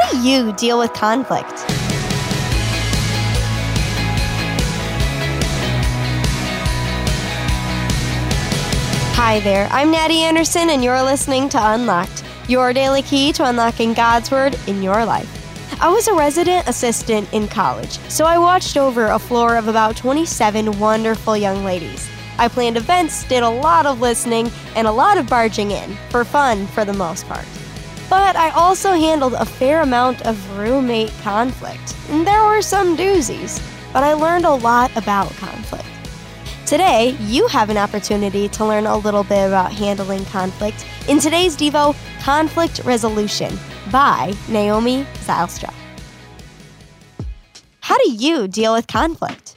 How do you deal with conflict? Hi there, I'm Natty Anderson, and you're listening to Unlocked, your daily key to unlocking God's Word in your life. I was a resident assistant in college, so I watched over a floor of about 27 wonderful young ladies. I planned events, did a lot of listening, and a lot of barging in, for fun for the most part. But I also handled a fair amount of roommate conflict, and there were some doozies, but I learned a lot about conflict. Today, you have an opportunity to learn a little bit about handling conflict in today's Devo Conflict Resolution by Naomi Zylstra. How do you deal with conflict?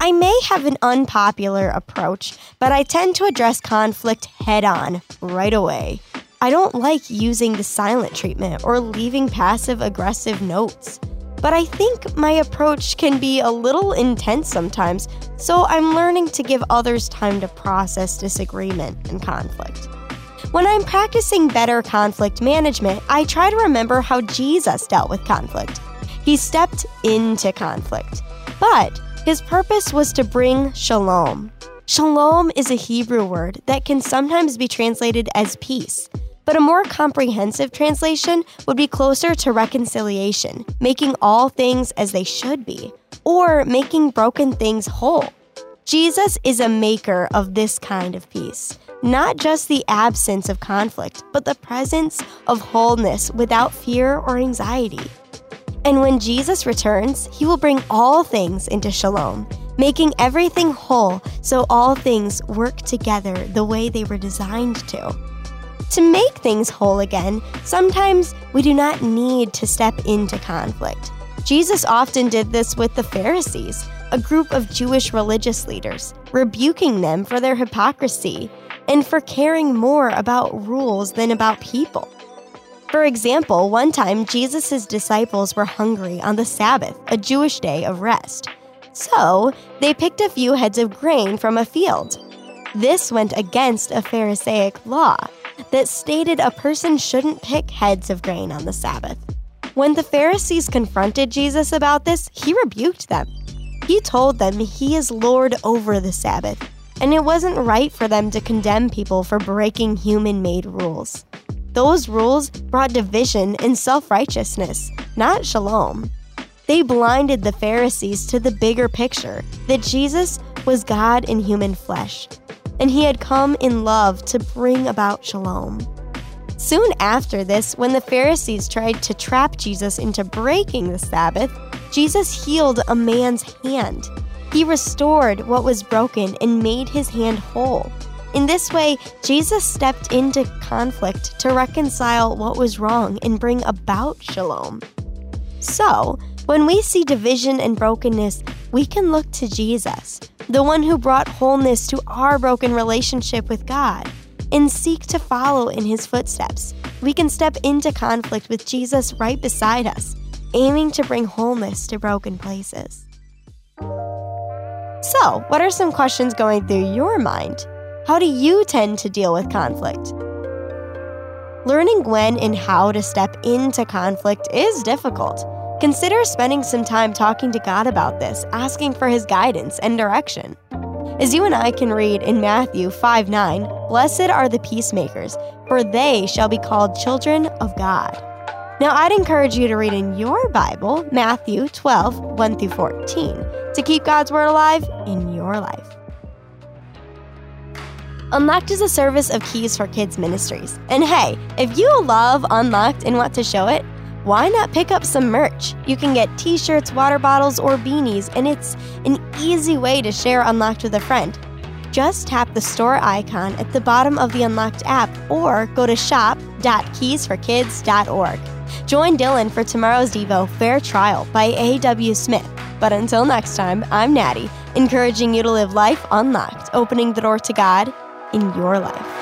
I may have an unpopular approach, but I tend to address conflict head on, right away. I don't like using the silent treatment or leaving passive aggressive notes. But I think my approach can be a little intense sometimes, so I'm learning to give others time to process disagreement and conflict. When I'm practicing better conflict management, I try to remember how Jesus dealt with conflict. He stepped into conflict, but his purpose was to bring shalom. Shalom is a Hebrew word that can sometimes be translated as peace, but a more comprehensive translation would be closer to reconciliation, making all things as they should be, or making broken things whole. Jesus is a maker of this kind of peace, not just the absence of conflict, but the presence of wholeness without fear or anxiety. And when Jesus returns, he will bring all things into shalom, making everything whole so all things work together the way they were designed to. To make things whole again, sometimes we do not need to step into conflict. Jesus often did this with the Pharisees, a group of Jewish religious leaders, rebuking them for their hypocrisy and for caring more about rules than about people. For example, one time Jesus' disciples were hungry on the Sabbath, a Jewish day of rest. So, they picked a few heads of grain from a field. This went against a Pharisaic law, that stated a person shouldn't pick heads of grain on the Sabbath. When the Pharisees confronted Jesus about this, he rebuked them. He told them he is Lord over the Sabbath, and it wasn't right for them to condemn people for breaking human made rules. Those rules brought division and self righteousness, not shalom. They blinded the Pharisees to the bigger picture that Jesus was God in human flesh and he had come in love to bring about shalom. Soon after this, when the Pharisees tried to trap Jesus into breaking the Sabbath, Jesus healed a man's hand. He restored what was broken and made his hand whole. In this way, Jesus stepped into conflict to reconcile what was wrong and bring about shalom. So, when we see division and brokenness, we can look to Jesus, the one who brought wholeness to our broken relationship with God, and seek to follow in his footsteps. We can step into conflict with Jesus right beside us, aiming to bring wholeness to broken places. So, what are some questions going through your mind? How do you tend to deal with conflict? Learning when and how to step into conflict is difficult. Consider spending some time talking to God about this, asking for His guidance and direction. As you and I can read in Matthew 5 9, Blessed are the peacemakers, for they shall be called children of God. Now, I'd encourage you to read in your Bible Matthew 12 1 through 14 to keep God's Word alive in your life. Unlocked is a service of Keys for Kids Ministries. And hey, if you love Unlocked and want to show it, why not pick up some merch? You can get t shirts, water bottles, or beanies, and it's an easy way to share Unlocked with a friend. Just tap the store icon at the bottom of the Unlocked app or go to shop.keysforkids.org. Join Dylan for tomorrow's Devo Fair Trial by A.W. Smith. But until next time, I'm Natty, encouraging you to live life unlocked, opening the door to God in your life.